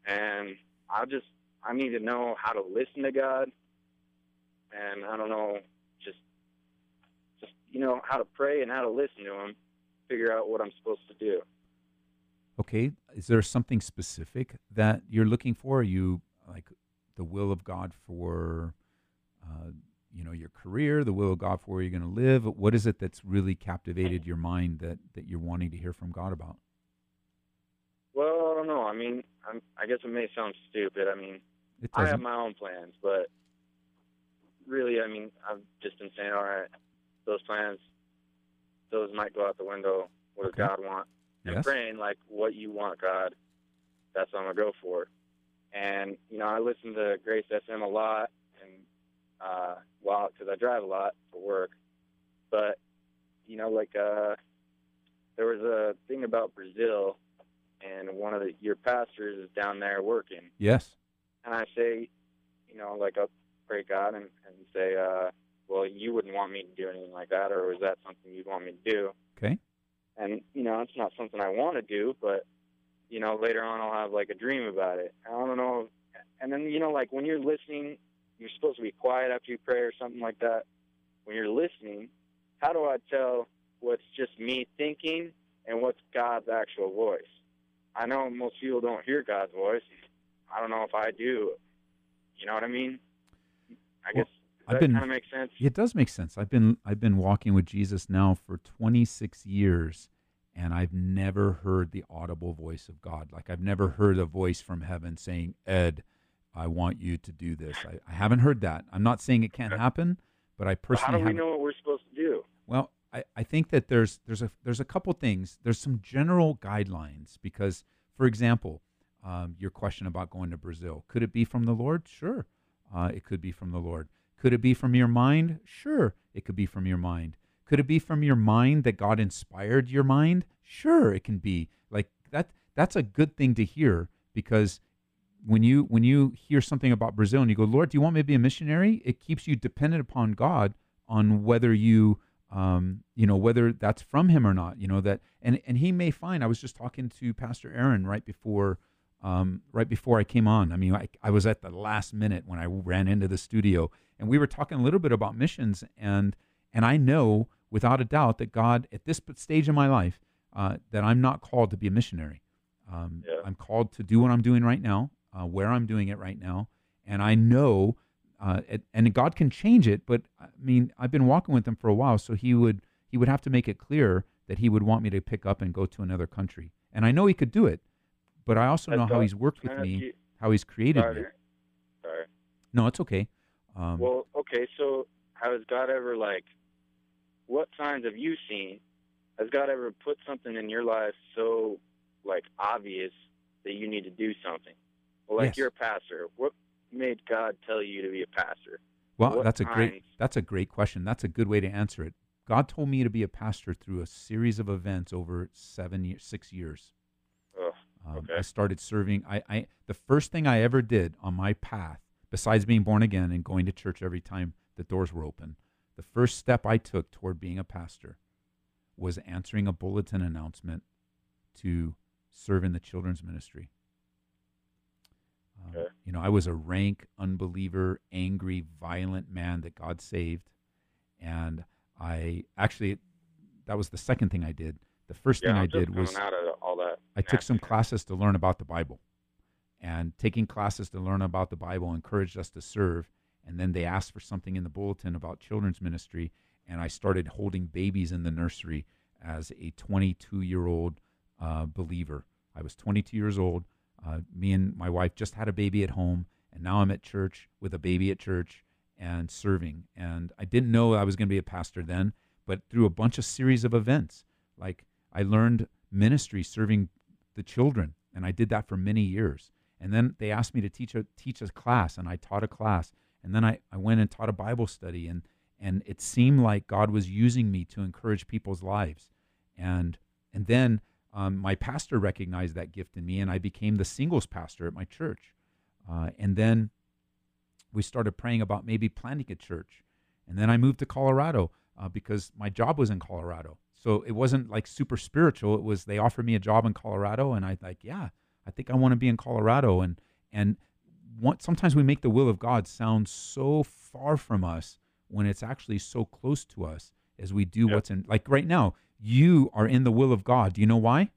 and I just I need to know how to listen to God, and I don't know just just you know how to pray and how to listen to Him, figure out what I'm supposed to do. Okay, is there something specific that you're looking for? Are you like the will of God for, uh, you know, your career, the will of God for where you're going to live? What is it that's really captivated your mind that that you're wanting to hear from God about? Don't know. I mean, I'm, I guess it may sound stupid. I mean, I have my own plans, but really, I mean, I've just been saying, all right, those plans, those might go out the window. What Okay. does God want? And Yes. praying like what you want, God. That's what I'm gonna go for. And you know, I listen to Grace FM a lot, and uh, well, because I drive a lot for work. But you know, like uh, there was a thing about Brazil, and one of the, your pastors is down there working, Yes. and I say, you know, like I'll pray God and, and say, uh, well, you wouldn't want me to do anything like that, or is that something you'd want me to do? Okay. And you know, it's not something I want to do, but you know, later on I'll have like a dream about it. I don't know. And then you know, like when you're listening, you're supposed to be quiet after you pray or something like that. When you're listening, how do I tell what's just me thinking and what's God's actual voice? I know most people don't hear God's voice. I don't know if I do. You know what I mean? I Well, guess I've that been- kind of make sense. It does make sense. I've been I've been walking with Jesus now for 26 years and I've never heard the audible voice of God. Like I've never heard a voice from heaven saying, "Ed, I want you to do this." I, I haven't heard that. I'm not saying it can't happen, but I But how personally do we haven't. know what we're supposed to do? Well, I, I think that there's there's a there's a couple things. There's some general guidelines because, for example, um, your question about going to Brazil could it be from the Lord? Sure, uh, it could be from the Lord. Could it be from your mind? Sure, it could be from your mind. Could it be from your mind that God inspired your mind? Sure, it can be. Like that. That's a good thing to hear because when you when you hear something about Brazil and you go, Lord, do you want me to be a missionary? It keeps you dependent upon God on whether you um, you know whether that's from him or not. You know that and and he may find. I was just talking to Pastor Aaron right before um, right before I came on. I mean, I, I was at the last minute when I ran into the studio, and we were talking a little bit about missions, and and I know without a doubt that God at this stage in my life uh, that I'm not called to be a missionary. Um, Yeah. I'm called to do what I'm doing right now, uh, where I'm doing it right now, and I know, uh, it, and God can change it. But I mean, I've been walking with Him for a while, so He would He would have to make it clear that He would want me to pick up and go to another country, and I know He could do it. But I also know how He's worked with me, how He's created Sorry. me. Sorry. No, it's okay. Um, Well, okay, so has God ever like what signs have you seen? Has God ever put something in your life so like obvious that you need to do something? Well, like Yes. you're a pastor. What made God tell you to be a pastor? Well, What that's a great that's a great question. That's a good way to answer it. God told me to be a pastor through a series of events over seven years, six years. Ugh, Um, Okay. I started serving. I, I the first thing I ever did on my path, besides being born again and going to church every time the doors were open, the first step I took toward being a pastor was answering a bulletin announcement to serve in the children's ministry. Know, I was a rank unbeliever, angry, violent man that God saved, and I actually that was the second thing I did. the first yeah, thing I did was out of all that. I took some classes to learn about the Bible. And taking classes to learn about the Bible encouraged us to serve. And then they asked for something in the bulletin about children's ministry. And I started holding babies in the nursery as a 22 year old uh, believer. I was 22 years old. Uh, me and my wife just had a baby at home. And now I'm at church with a baby at church and serving. And I didn't know I was going to be a pastor then, but through a bunch of series of events, like I learned ministry serving the children, and I did that for many years. And then they asked me to teach a teach a class, and I taught a class. And then I, I went and taught a Bible study, and and it seemed like God was using me to encourage people's lives. And and then um, my pastor recognized that gift in me, and I became the singles pastor at my church. Uh, and then we started praying about maybe planting a church. And then I moved to Colorado uh, because my job was in Colorado. So it wasn't like super spiritual. It was they offered me a job in Colorado, and I like, yeah, I think I want to be in Colorado. And and one, sometimes we make the will of God sound so far from us when it's actually so close to us as we do Yep. what's in. Like right now, you are in the will of God. Do you know why?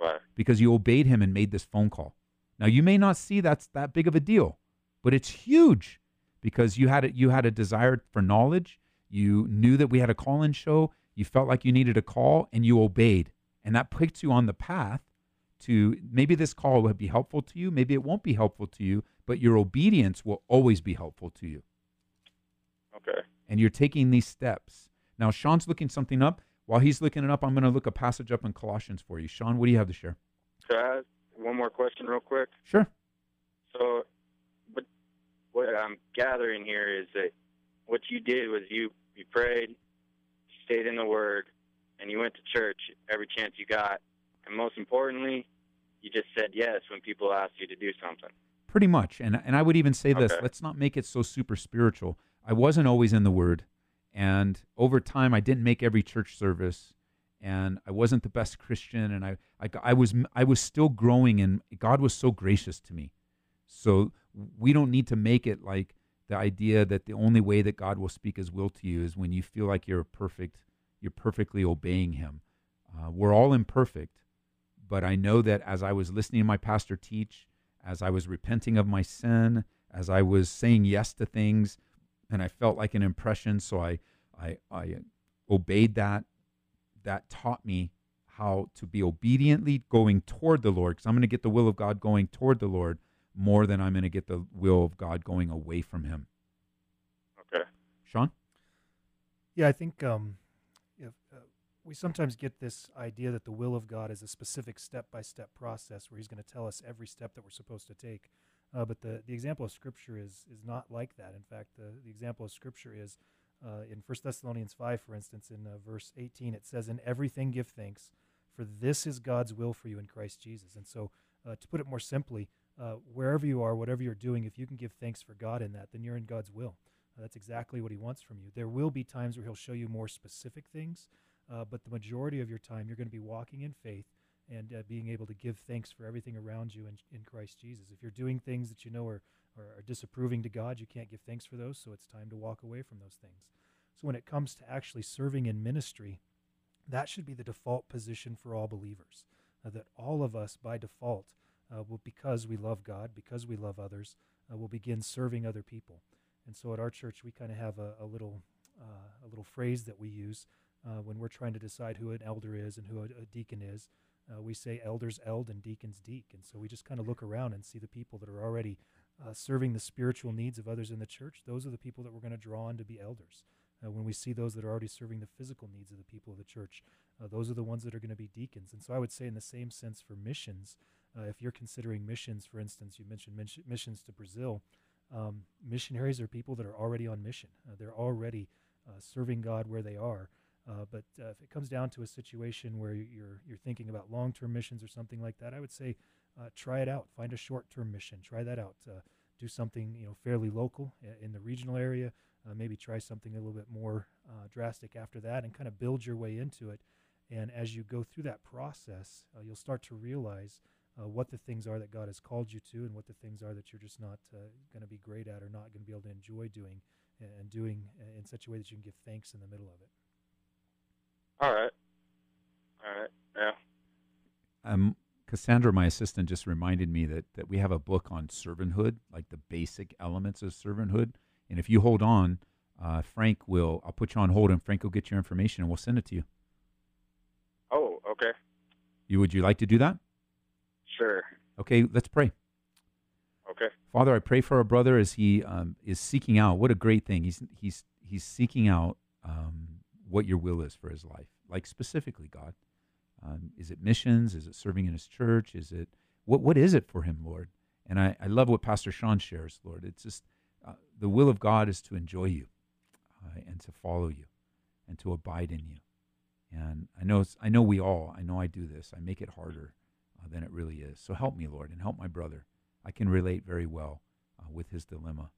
Right. because you obeyed him and made this phone call. Now you may not see that's that big of a deal, but it's huge because you had a, you had a desire for knowledge. You knew that we had a call-in show. You felt like you needed a call, and you obeyed, and that puts you on the path to maybe this call will be helpful to you. Maybe it won't be helpful to you, but your obedience will always be helpful to you Okay. and you're taking these steps. Now, Sean's looking something up. While he's looking it up, I'm going to look a passage up in Colossians for you. Sean, what do you have to share? Could I ask one more question real quick? Sure. So, but what I'm gathering here is that what you did was you you prayed, stayed in the Word, and you went to church every chance you got, and most importantly, you just said yes when people asked you to do something. Pretty much. And and I would even say this, Okay. let's not make it so super spiritual. I wasn't always in the word, and over time I didn't make every church service and I wasn't the best Christian and I I, I was I was still growing and God was so gracious to me. So we don't need to make it like the idea that the only way that God will speak his will to you is when you feel like you're perfect you're perfectly obeying him. Uh, we're all imperfect, but I know that as I was listening to my pastor teach, as I was repenting of my sin, as I was saying yes to things, and I felt like an impression, so I I, I obeyed that. That taught me how to be obediently going toward the Lord, because I'm going to get the will of God going toward the Lord more than I'm going to get the will of God going away from Him. Okay. Sean, Yeah, I think um, if, uh, we sometimes get this idea that the will of God is a specific step-by-step process where He's going to tell us every step that we're supposed to take. Uh, but the, the example of Scripture is is not like that. In fact, the, the example of Scripture is uh, in 1 Thessalonians 5, for instance, in uh, verse 18, it says, In everything give thanks, for this is God's will for you in Christ Jesus. And so, uh, to put it more simply, uh, wherever you are, whatever you're doing, if you can give thanks for God in that, then you're in God's will. Uh, that's exactly what He wants from you. There will be times where He'll show you more specific things, but the majority of your time, you're going to be walking in faith and uh, being able to give thanks for everything around you in, in Christ Jesus. If you're doing things that you know are, are, are disapproving to God, you can't give thanks for those, so it's time to walk away from those things. So when it comes to actually serving in ministry, that should be the default position for all believers. Uh, that all of us, by default, uh, will, because we love God, because we love others, uh, will begin serving other people. And so at our church, we kind of have a, a little uh, a little phrase that we use uh, when we're trying to decide who an elder is and who a, a deacon is. Uh, we say elders eld and deacons deek. And so we just kind of look around and see the people that are already uh, serving the spiritual needs of others in the church. Those are the people that we're going to draw on to be elders. Uh, when we see those that are already serving the physical needs of the people of the church, uh, those are the ones that are going to be deacons. And so I would say, in the same sense, for missions, uh, if you're considering missions, for instance, you mentioned mis- missions to Brazil, um, missionaries are people that are already on mission. Uh, they're already serving God where they are. Uh, but uh, if it comes down to a situation where you're you're thinking about long-term missions or something like that, I would say uh, try it out. Find a short-term mission. Try that out. Uh, do something you know fairly local in the regional area. Uh, maybe try something a little bit more uh, drastic after that, and kind of build your way into it. And as you go through that process, you'll start to realize what the things are that God has called you to, and what the things are that you're just not going to be great at, or not going to be able to enjoy doing, and, doing in such a way that you can give thanks in the middle of it. All right. All um, Cassandra, my assistant, just reminded me that that we have a book on servanthood, like the basic elements of servanthood. And if you hold on, uh, Frank will. I'll put you on hold, and Frank will get your information, and we'll send it to you. Oh, okay. You would you like to do that? Sure. Okay, let's pray. Okay. Father, I pray for our brother as he um, is seeking out. What a great thing! He's he's he's seeking out um, what your will is for his life. Like specifically, God, um, is it missions? Is it serving in his church? Is it what what is it for him, Lord? And I, I love what Pastor Sean shares, Lord. It's just uh, the will of God is to enjoy you uh, and to follow you and to abide in you. And I know I know we all. I know I do this. I make it harder uh, than it really is. So help me, Lord, and help my brother. I can relate very well uh, with his dilemma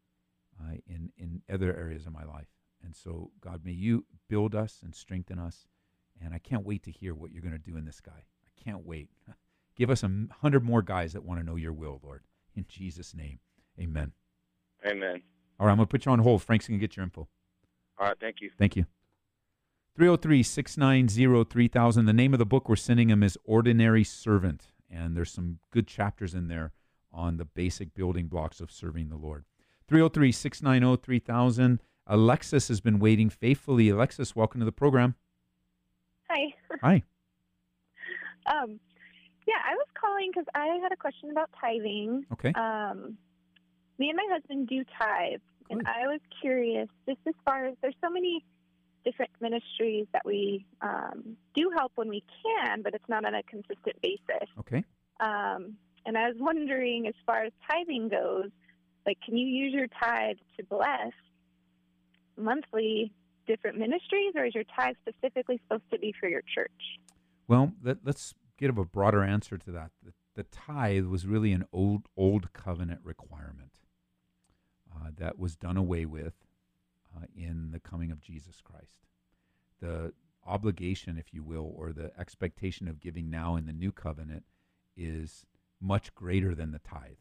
uh, in in other areas of my life. And so, God, may you build us and strengthen us. And I can't wait to hear what you're going to do in this guy. I can't wait. [LAUGHS] Give us a hundred more guys that want to know your will, Lord. In Jesus' name, amen. Amen. All right, I'm going to put you on hold. Frank's going to get your info. All right. Thank you. Thank you. 303 690 3000. The name of the book we're sending him is Ordinary Servant. And there's some good chapters in there on the basic building blocks of serving the Lord. 303 690 3000. Alexis has been waiting faithfully. Alexis, welcome to the program. Hi. Hi. [LAUGHS] Um, yeah, I was calling because I had a question about tithing. Okay. Um, me and my husband do tithe, and I was curious, just as far as there's so many different ministries that we um, do help when we can, but it's not on a consistent basis. Okay. Um, and I was wondering, as far as tithing goes, like, can you use your tithe to bless monthly different ministries, or is your tithe specifically supposed to be for your church? Well, let, us give a broader answer to that. The, the tithe was really an old old covenant requirement uh, that was done away with uh, in the coming of Jesus Christ. The obligation, if you will, or the expectation of giving now in the new covenant is much greater than the tithe.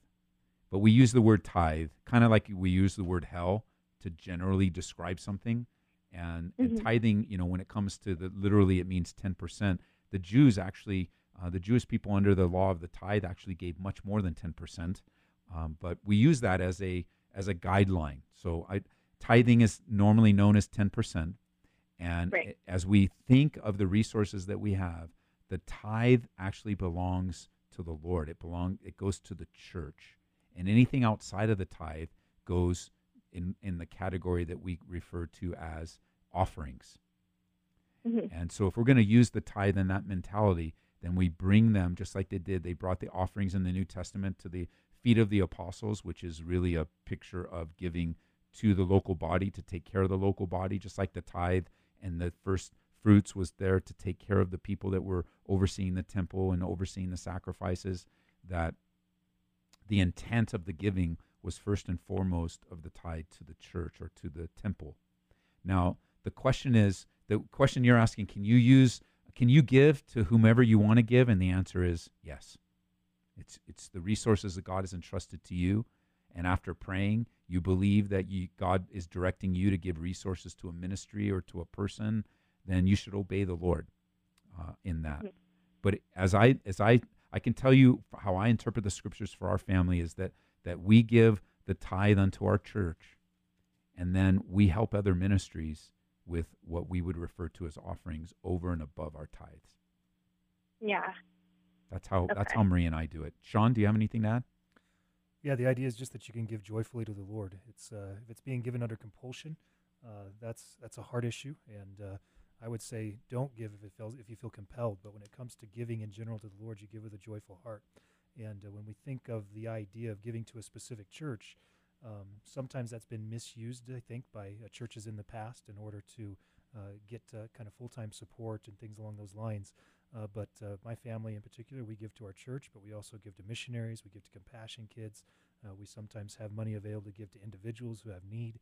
But we use the word tithe kind of like we use the word hell to generally describe something. And, and Mhm. tithing, you know, when it comes to the literally, it means 10%. The Jews actually, uh, the Jewish people under the law of the tithe actually gave much more than 10%. Um, but we use that as a as a guideline. So I, tithing is normally known as 10%. And Right. as we think of the resources that we have, the tithe actually belongs to the Lord. It belong it goes to the church. And anything outside of the tithe goes in, in the category that we refer to as offerings. Mhm. And so if we're going to use the tithe in that mentality, then we bring them just like they did. They brought the offerings in the New Testament to the feet of the apostles, which is really a picture of giving to the local body to take care of the local body, just like the tithe and the first fruits was there to take care of the people that were overseeing the temple and overseeing the sacrifices. That the intent of the giving was first and foremost of the tie to the church or to the temple. Now, the question is the question you're asking can you use can you give to whomever you want to give? And the answer is yes. It's it's the resources that god has entrusted to you. And after praying you believe that you, god is directing you to give resources to a ministry or to a person then you should obey the lord uh, in that. But as i as i i can tell you how i interpret the scriptures for our family is that that we give the tithe unto our church and then we help other ministries with what we would refer to as offerings over and above our tithes. Yeah. That's how that's how Marie and I do it. Sean, do you have anything to add? Yeah, the idea is just that you can give joyfully to the Lord. It's uh, if it's being given under compulsion, uh, that's that's a hard issue, and uh, I would say don't give if it feels if you feel compelled. But when it comes to giving in general to the Lord, you give with a joyful heart. And uh, when we think of the idea of giving to a specific church, um, sometimes that's been misused, I think, by uh, churches in the past in order to uh, get uh, kind of full time support and things along those lines. Uh, but uh, my family in particular, we give to our church, but we also give to missionaries, we give to Compassion Kids. We sometimes have money available to give to individuals who have need.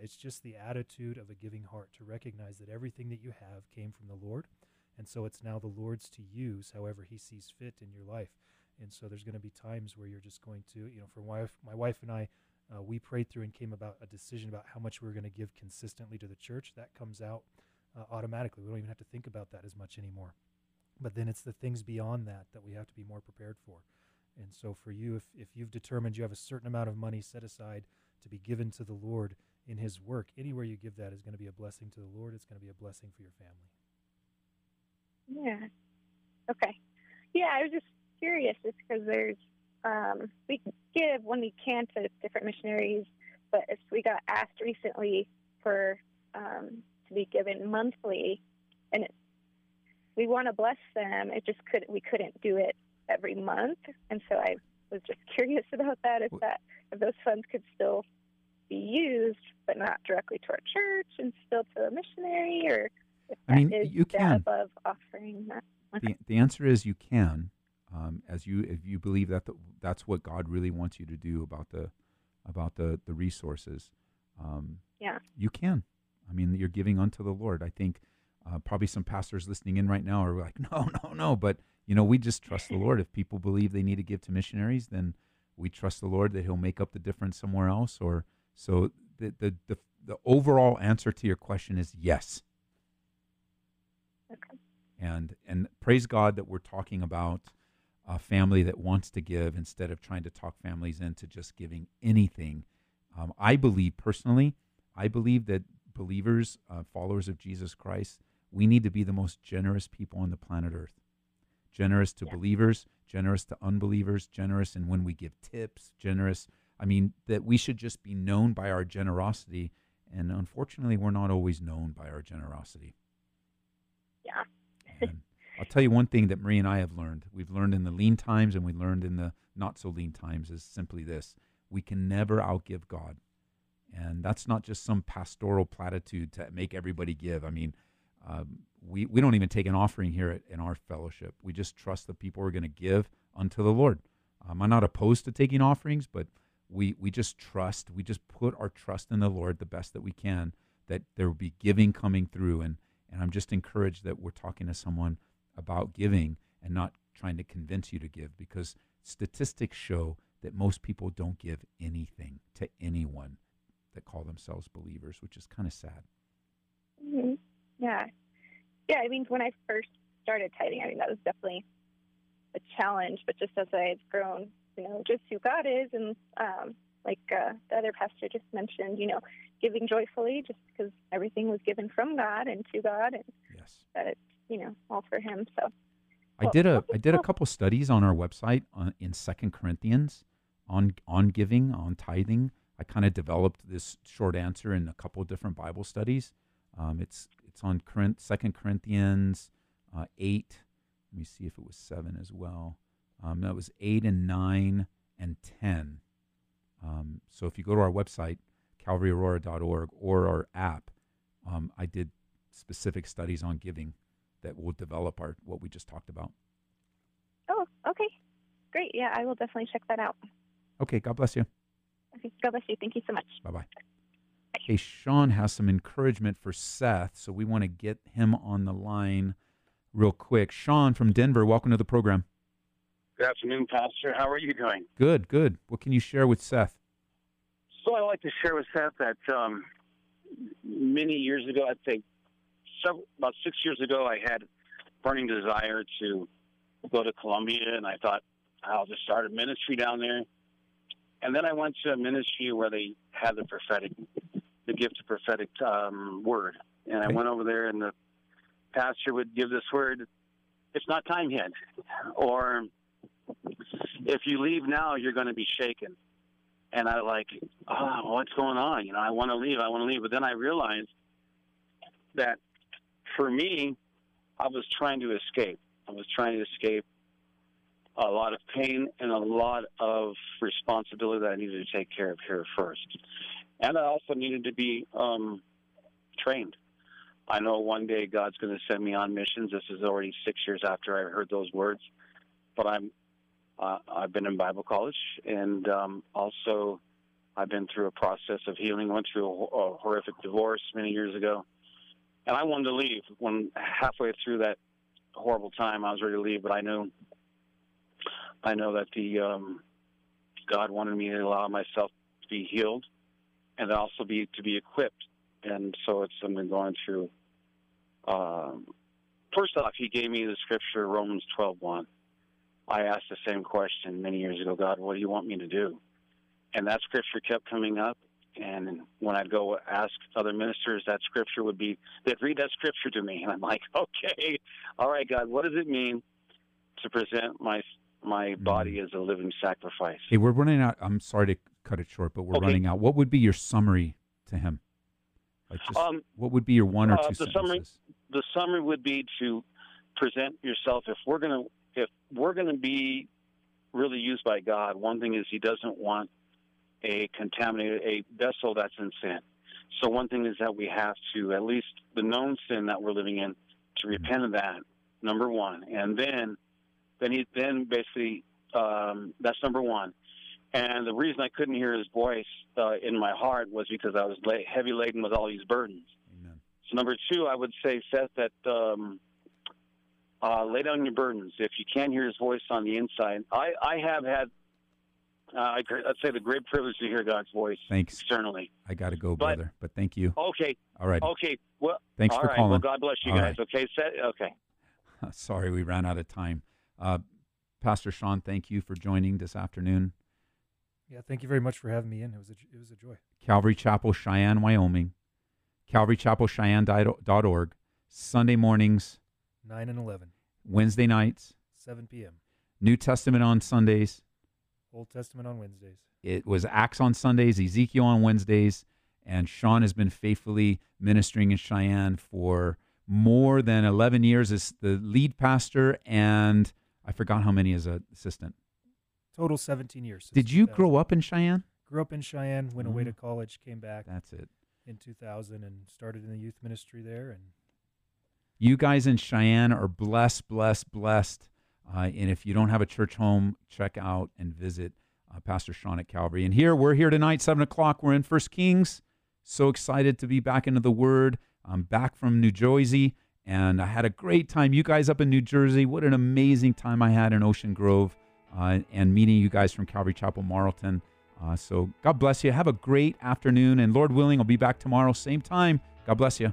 It's just the attitude of a giving heart to recognize that everything that you have came from the Lord. And so it's now the Lord's to use however He sees fit in your life. And so there's going to be times where you're just going to, you know, for my wife, my wife and I, uh, we prayed through and came about a decision about how much we are going to give consistently to the church. That comes out uh, automatically. We don't even have to think about that as much anymore. but then it's the things beyond that that we have to be more prepared for. And so for you, if, if you've determined you have a certain amount of money set aside to be given to the Lord in His work, anywhere you give that is going to be a blessing to the Lord. It's going to be a blessing for your family. Yeah. Okay. Yeah, I was just curious, just because there's um, we give when we can to different missionaries, but if we got asked recently for um, to be given monthly, and it, we want to bless them, it just couldn't we couldn't do it every month, and so I was just [LAUGHS] curious about that. If that if those funds could still be used, but not directly to our church and still to a missionary, or if I mean, is you can. above offering that. The, the answer is you can, um, as you if you believe that the, that's what God really wants you to do about the about the the resources. Um, Yeah. you can. I mean, you're giving unto the Lord. I think uh, probably some pastors listening in right now are like, [LAUGHS] no, no, no. But you know, we just trust the Lord. If people believe they need to give to missionaries, then we trust the Lord that He'll make up the difference somewhere else. Or so the the the, the overall answer to your question is yes. Okay. And and praise God that we're talking about a family that wants to give instead of trying to talk families into just giving anything. Um, I believe personally, I believe that believers, uh, followers of Jesus Christ, we need to be the most generous people on the planet Earth. Generous to Yeah. believers, generous to unbelievers, generous in when we give tips, generous. I mean, that we should just be known by our generosity. And unfortunately, we're not always known by our generosity. Yeah. And I'll tell you one thing that Marie and I have learned. We've learned in the lean times and we learned in the not so lean times is simply this. We can never outgive God. And that's not just some pastoral platitude to make everybody give. I mean, um, we, we don't even take an offering here at, in our fellowship. We just trust the people are going to give unto the Lord. Um, I'm not opposed to taking offerings, but we, we just trust, we just put our trust in the Lord the best that we can, that there will be giving coming through. And, and I'm just encouraged that we're talking to someone about giving and not trying to convince you to give because statistics show that most people don't give anything to anyone that call themselves believers, which is kind of sad. hmm Yeah. Yeah, I mean, when I first started tithing, I mean, that was definitely a challenge, but just as I've grown, you know, just who God is, and um, like uh, the other pastor just mentioned, you know, giving joyfully just because everything was given from God and to God, and Yes. that you know, all for Him. So, I Well, did a I did a couple studies on our website on, in Second Corinthians on on giving on tithing. I kind of developed this short answer in a couple of different Bible studies. Um, it's it's on Corinth, Second Corinthians uh, eight. Let me see if it was seven as well. Um, that was eight and nine and ten. Um, so if you go to our website, calvaryaurora.org, or our app, um, I did specific studies on giving that will develop our what we just talked about. oh, okay, great. Yeah, I will definitely check that out. Okay, God bless you. Okay, God bless you. Thank you so much. Bye bye. Hey, Sean has some encouragement for Seth, so we want to get him on the line real quick. Sean from Denver, welcome to the program. Good afternoon, Pastor. How are you doing? Good, good. What can you share with Seth? So I like to share with Seth that um, many years ago, I think several, about six years ago, I had burning desire to go to Colombia, and I thought I'll just start a ministry down there. And then I went to a ministry where they had the prophetic, the gift of prophetic um, word, and I went over there, and the pastor would give this word. It's not time yet, or if you leave now, you're going to be shaken. And I like, oh, what's going on? You know, I want to leave. I want to leave. But then I realized that for me, I was trying to escape. I was trying to escape a lot of pain and a lot of responsibility that I needed to take care of here first. And I also needed to be um, trained. I know one day God's going to send me on missions. This is already six years after I heard those words, but I'm uh, I've been in Bible college, and um, also I've been through a process of healing. Went through a, a horrific divorce many years ago, and I wanted to leave. When halfway through that horrible time, I was ready to leave, but I knew I know that the um, God wanted me to allow myself to be healed, and also be to be equipped. And so it's I've been going through um, first off, he gave me the scripture Romans twelve one. I asked the same question many years ago. God, what do you want me to do? And that scripture kept coming up. And when I'd go ask other ministers, that scripture would be, they'd read that scripture to me. [LAUGHS] And I'm like, okay, all right, God, what does it mean to present my my body as a living sacrifice? Hey, we're running out. I'm sorry to cut it short, but we're Okay. running out. What would be your summary to him? Like just, Um, what would be your one or uh, two the sentences? summary- the summary would be to present yourself if we're to if we're going to be really used by God one thing is he doesn't want a contaminated a vessel that's in sin. So one thing is that we have to at least the known sin that we're living in to repent of that number one. And then then he then basically um, that's number one. And the reason I couldn't hear his voice uh, in my heart was because I was la- heavy laden with all these burdens. Amen. so number two, I would say, Seth, that um, uh, lay down your burdens. If you can't hear his voice on the inside, I, I have had, uh, I'd I'd say, the great privilege to hear God's voice Thanks. externally. I got to go, But- brother. But thank you. Okay, All right. okay. Well, Thanks all for right. calling. Well, God bless you All guys. right. Okay, Seth, okay. [LAUGHS] Sorry, we ran out of time. Uh, Pastor Sean, thank you for joining this afternoon. Yeah, thank you very much for having me in. It was a, it was a joy. Calvary Chapel, Cheyenne, Wyoming. CalvaryChapelCheyenne.org. Sunday mornings, 9 and 11, Wednesday nights, 7 p.m. New Testament on Sundays. Old Testament on Wednesdays. It was Acts on Sundays, Ezekiel on Wednesdays, and Sean has been faithfully ministering in Cheyenne for more than 11 years as the lead pastor, and I forgot how many as an assistant. Total 17 years. Did you grow up in Cheyenne? Grew up in Cheyenne, went away to mm. college, came back That's it. in 2000 and started in the youth ministry there. And You guys in Cheyenne are blessed, blessed, blessed. Uh, and if you don't have a church home, check out and visit uh, Pastor Sean at Calvary. And here, we're here tonight, 7 o'clock. We're in First Kings. So excited to be back into the Word. I'm back from New Jersey, and I had a great time. You guys up in New Jersey, what an amazing time I had in Ocean Grove uh, and meeting you guys from Calvary Chapel, Marlton. Uh, so God bless you. Have a great afternoon. And Lord willing, I'll be back tomorrow, same time. God bless you.